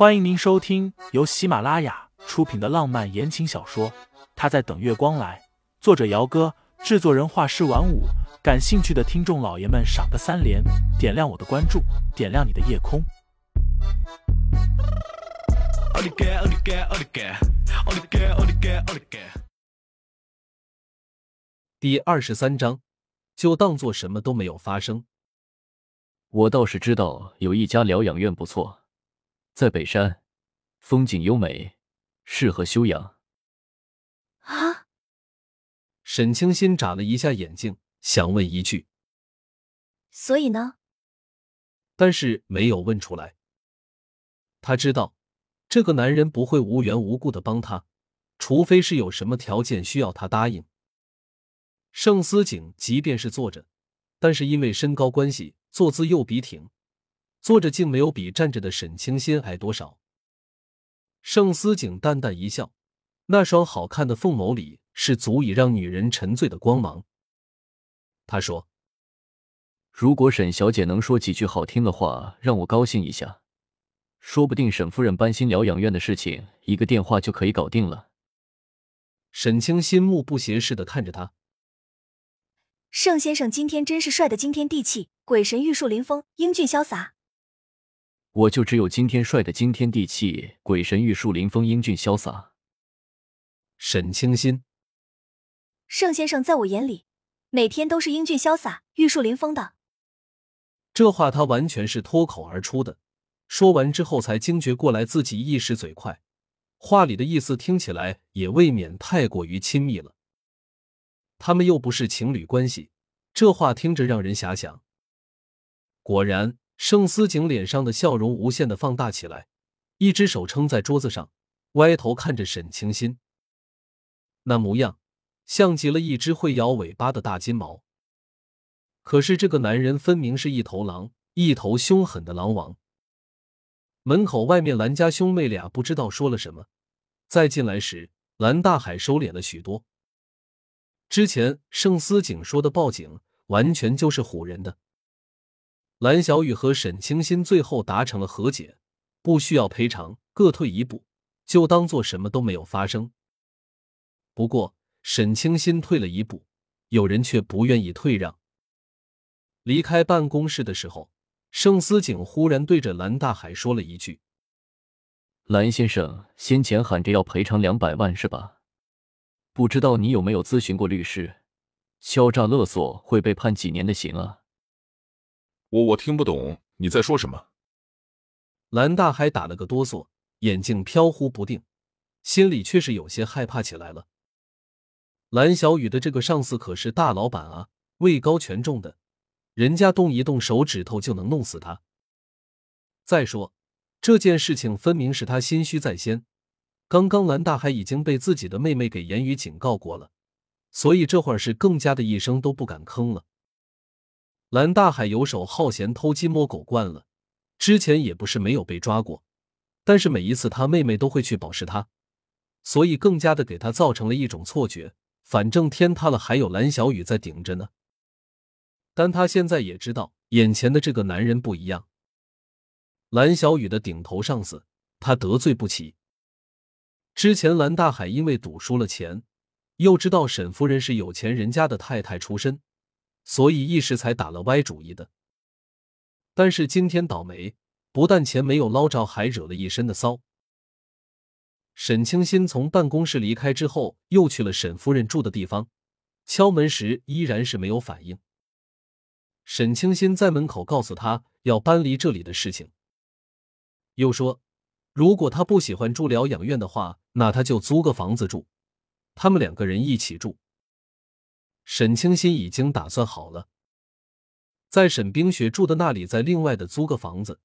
欢迎您收听由喜马拉雅出品的浪漫言情小说《他在等月光来》，作者：姚哥，制作人：画师晚舞。感兴趣的听众老爷们，赏个三连，点亮我的关注，点亮你的夜空。第二十三章，就当做什么都没有发生。我倒是知道有一家疗养院不错。在北山，风景优美，适合休养。啊！沈清心眨了一下眼睛，想问一句：“所以呢？”但是没有问出来。他知道这个男人不会无缘无故的帮他，除非是有什么条件需要他答应。盛思景即便是坐着，但是因为身高关系，坐姿又笔挺。坐着竟没有比站着的沈清心矮多少。盛思景淡淡一笑，那双好看的凤眸里是足以让女人沉醉的光芒。他说：“如果沈小姐能说几句好听的话，让我高兴一下，说不定沈夫人搬新疗养院的事情，一个电话就可以搞定了。”沈清心目不斜视的看着他。盛先生今天真是帅的惊天地气，鬼神玉树临风，英俊潇洒。我就只有今天帅的惊天地泣，鬼神玉树临风，英俊潇洒。沈清心，盛先生在我眼里，每天都是英俊潇洒、玉树临风的。这话他完全是脱口而出的，说完之后才惊觉过来自己一时嘴快，话里的意思听起来也未免太过于亲密了。他们又不是情侣关系，这话听着让人遐想。果然。盛思景脸上的笑容无限的放大起来，一只手撑在桌子上，歪头看着沈清心，那模样像极了一只会摇尾巴的大金毛。可是这个男人分明是一头狼，一头凶狠的狼王。门口外面，蓝家兄妹俩不知道说了什么，再进来时，蓝大海收敛了许多。之前盛思景说的报警，完全就是唬人的。蓝小雨和沈清心最后达成了和解，不需要赔偿，各退一步，就当做什么都没有发生。不过沈清心退了一步，有人却不愿意退让。离开办公室的时候，盛思景忽然对着蓝大海说了一句：“蓝先生先前喊着要赔偿两百万，是吧？不知道你有没有咨询过律师？敲诈勒索会被判几年的刑啊？”我我听不懂你在说什么。蓝大海打了个哆嗦，眼睛飘忽不定，心里却是有些害怕起来了。蓝小雨的这个上司可是大老板啊，位高权重的，人家动一动手指头就能弄死他。再说这件事情分明是他心虚在先，刚刚蓝大海已经被自己的妹妹给言语警告过了，所以这会儿是更加的一声都不敢吭了。蓝大海游手好闲、偷鸡摸狗惯了，之前也不是没有被抓过，但是每一次他妹妹都会去保释他，所以更加的给他造成了一种错觉，反正天塌了还有蓝小雨在顶着呢。但他现在也知道，眼前的这个男人不一样。蓝小雨的顶头上司，他得罪不起。之前蓝大海因为赌输了钱，又知道沈夫人是有钱人家的太太出身。所以一时才打了歪主意的，但是今天倒霉，不但钱没有捞着，还惹了一身的骚。沈清心从办公室离开之后，又去了沈夫人住的地方，敲门时依然是没有反应。沈清心在门口告诉他要搬离这里的事情，又说如果他不喜欢住疗养院的话，那他就租个房子住，他们两个人一起住。沈清心已经打算好了，在沈冰雪住的那里，再另外的租个房子，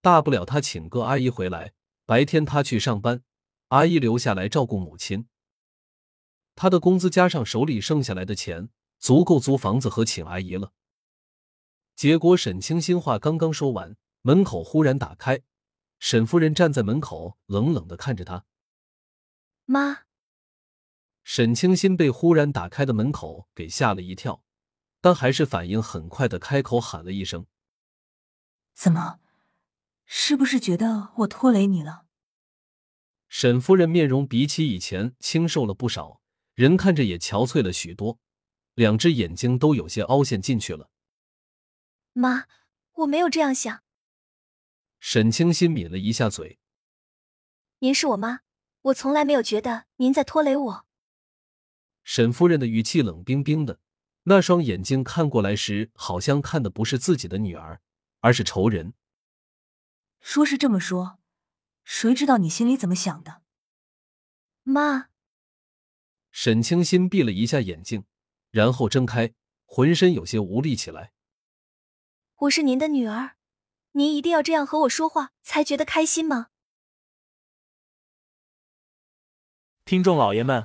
大不了他请个阿姨回来，白天他去上班，阿姨留下来照顾母亲。他的工资加上手里剩下来的钱，足够租房子和请阿姨了。结果沈清心话刚刚说完，门口忽然打开，沈夫人站在门口，冷冷的看着他，妈。沈清心被忽然打开的门口给吓了一跳，但还是反应很快的开口喊了一声：“怎么，是不是觉得我拖累你了？沈夫人面容比起以前清瘦了不少，人看着也憔悴了许多，两只眼睛都有些凹陷进去了。妈，我没有这样想。沈清心抿了一下嘴。您是我妈，我从来没有觉得您在拖累我。沈夫人的语气冷冰冰的，那双眼睛看过来时，好像看的不是自己的女儿，而是仇人。说是这么说，谁知道你心里怎么想的？妈。沈清心闭了一下眼睛，然后睁开，浑身有些无力起来。我是您的女儿，您一定要这样和我说话才觉得开心吗？听众老爷们，